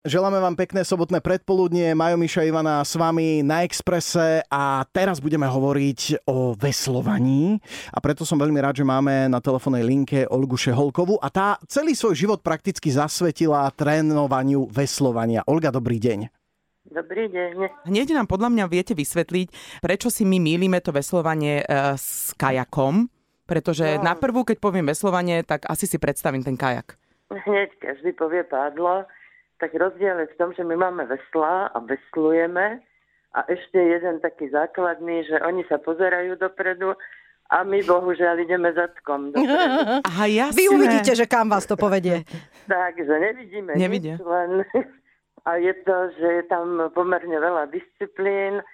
Želáme vám pekné sobotné predpoludnie. Majo Miša Ivana s vami na Exprese a teraz budeme hovoriť o veslovaní. A preto som veľmi rád, že máme na telefónnej linke Olgu Šeholkovú a tá celý svoj život prakticky zasvetila trénovaniu veslovania. Olga, dobrý deň. Dobrý deň. Hneď nám podľa mňa viete vysvetliť, prečo si my mýlime to veslovanie e, s kajakom. Pretože no. na prvú, keď poviem veslovanie, tak asi si predstavím ten kajak. Hneď každý povie pádlo tak rozdiel je v tom, že my máme veslá a veslujeme a ešte jeden taký základný, že oni sa pozerajú dopredu a my bohužiaľ ideme zadkom. Dopredu. Aha, jasné. Vy uvidíte, že kam vás to povedie. Takže nevidíme Nevidia. nič, len a je to, že je tam pomerne veľa disciplín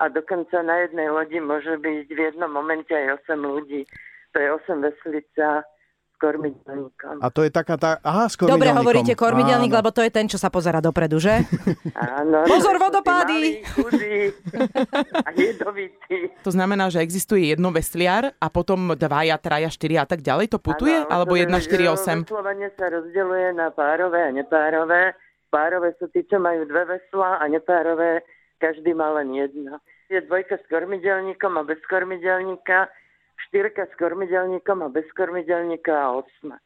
a dokonca na jednej lodi môže byť v jednom momente aj 8 ľudí. To je 8 veslica, kormidelníkom. A to je taká tá... Aha, s Dobre hovoríte kormidelník, Áno. lebo to je ten, čo sa pozera dopredu, že? Áno, Pozor, vodopády! chudí a. To znamená, že existuje jedno vesliar a potom dvaja, traja, štyri a tak ďalej. To putuje? Áno, Alebo to jedna, štyri, osem? Veslovanie sa rozdeľuje na párové a nepárové. Párové sú tí, čo majú dve veslá a nepárové každý má len jedno. Je dvojka s kormidelníkom a bez kormidelníka, štyrka s kormidelníkom a bez kormidelníka a osma.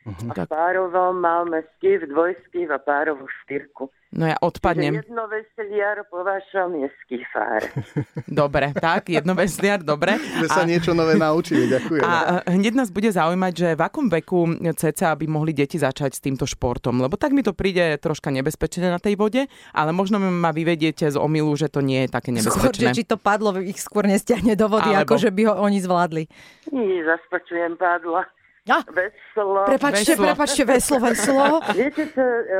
Mhm, A v párovom máme skiv, dvojskiv a párovú štyrku. No ja Čiže odpadnem. jedno veseliar po vašom je skifár. Dobre, tak, jedno vesliar, dobre. Sme sa niečo nové naučili, ďakujem. A hneď nás bude zaujímať, že v akom veku ceca by mohli deti začať s týmto športom? Lebo tak mi to príde troška nebezpečné na tej vode, ale možno ma vyvediete z omilu, že to nie je také Skôr, že nebezpečné. či to padlo, ich skôr nestiahne do vody, Alebo- ako že by ho oni zvládli. Nie, zaspočujem pádla. A, Veslo. prepačte, Veslo. prepačte, veslo, veslo. Viete, čo, e,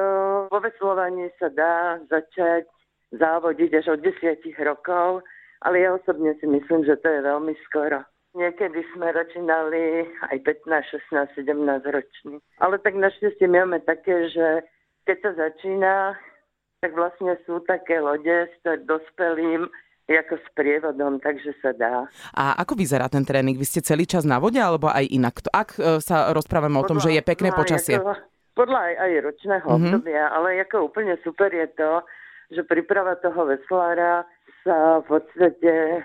vo veslovaní sa dá začať závodiť až od 10 rokov, ale ja osobne si myslím, že to je veľmi skoro. Niekedy sme začínali aj 15, 16, 17 roční. Ale tak našťastie máme také, že keď sa začína, tak vlastne sú také lode s dospelým, ako s prievodom, takže sa dá. A ako vyzerá ten tréning? Vy ste celý čas na vode alebo aj inak? Ak e, sa rozprávame o tom, že je pekné no, počasie. Ako, podľa aj, aj ročného Mhm. mm-hmm. obdobia, ale ako úplne super je to, že príprava toho veslára sa v podstate,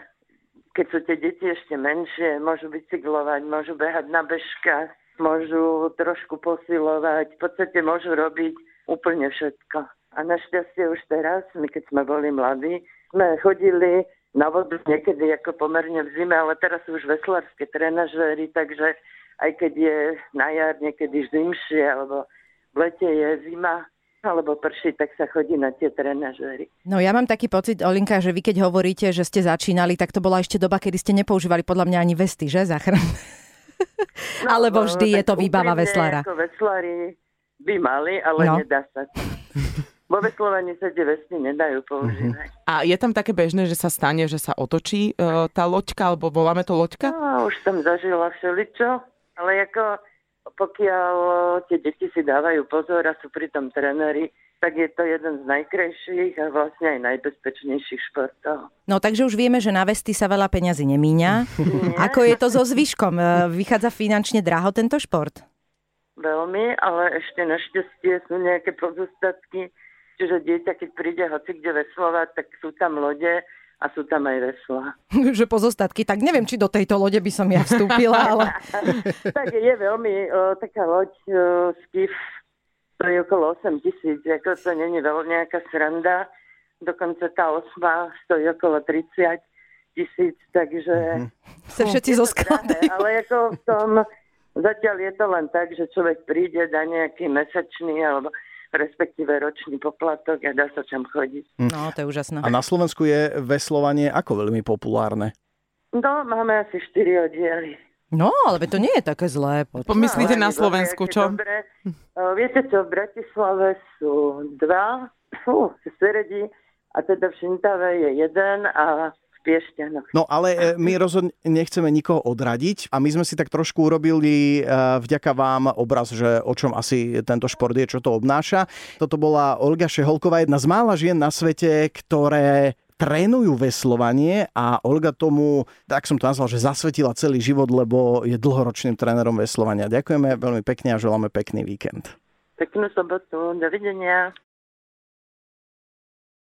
keď sú tie deti ešte menšie, môžu bicyklovať, môžu behať na bežkách, môžu trošku posilovať, v podstate môžu robiť úplne všetko. A našťastie už teraz, my keď sme boli mladí, sme chodili na vodu niekedy ako pomerne v zime, ale teraz sú už veslárske trenažéry, takže aj keď je na jar niekedy zimšie, alebo v lete je zima, alebo prší, tak sa chodí na tie trenažéry. No ja mám taký pocit, Olinka, že vy keď hovoríte, že ste začínali, tak to bola ešte doba, kedy ste nepoužívali podľa mňa ani vesty, že? Záchran. Alebo vždy je to výbava veslára. Ako veslári by mali, ale No. nedá sa. Vo veslovaní sa tie vesty nedajú používať. A je tam také bežné, že sa stane, že sa otočí e, tá loďka, alebo voláme to loďka? No, už som zažila všeličo, ale ako pokiaľ tie deti si dávajú pozor a sú pritom tréneri, tak je to jeden z najkrajších a vlastne aj najbezpečnejších športov. No takže už vieme, že na vesty sa veľa peňazí nemíňa. Ako je to so zvyškom? E, Vychádza finančne draho tento šport? Veľmi, ale ešte našťastie sú nejaké pozostatky, čiže dieťa, keď príde hoci kde veslovať, tak sú tam lode a sú tam aj veslá. že pozostatky, tak neviem, či do tejto lode by som ja vstúpila, ale tak je veľmi o, taká loď o, skif, to je okolo 8 tisíc, ako to není veľmi nejaká sranda. Dokonca tá osma stojí okolo 30 tisíc, takže... sa všetci drahé, Ale ako v tom, zatiaľ je to len tak, že človek príde, dá nejaký mesačný alebo respektíve ročný poplatok a dá sa tam chodiť. No, to je úžasné. A na Slovensku je veslovanie ako veľmi populárne? No, máme asi 4 oddiely. No, ale to nie je také zlé. poď. Pomyslíte Ale na Slovensku, čo? Dobre. O, Viete čo, v Bratislave sú dva, fú, v Seredi a teda v Šintave je jeden a Piešťanoch. No ale e, my rozhodne nechceme nikoho odradiť a my sme si tak trošku urobili e, vďaka vám obraz, že o čom asi tento šport je, čo to obnáša. Toto bola Olga Šeholková, jedna z mála žien na svete, ktoré trénujú veslovanie a Olga tomu, tak som to nazval, že zasvetila celý život, lebo je dlhoročným trénerom veslovania. Ďakujeme veľmi pekne a želáme pekný víkend. Peknú sobotu, dovidenia.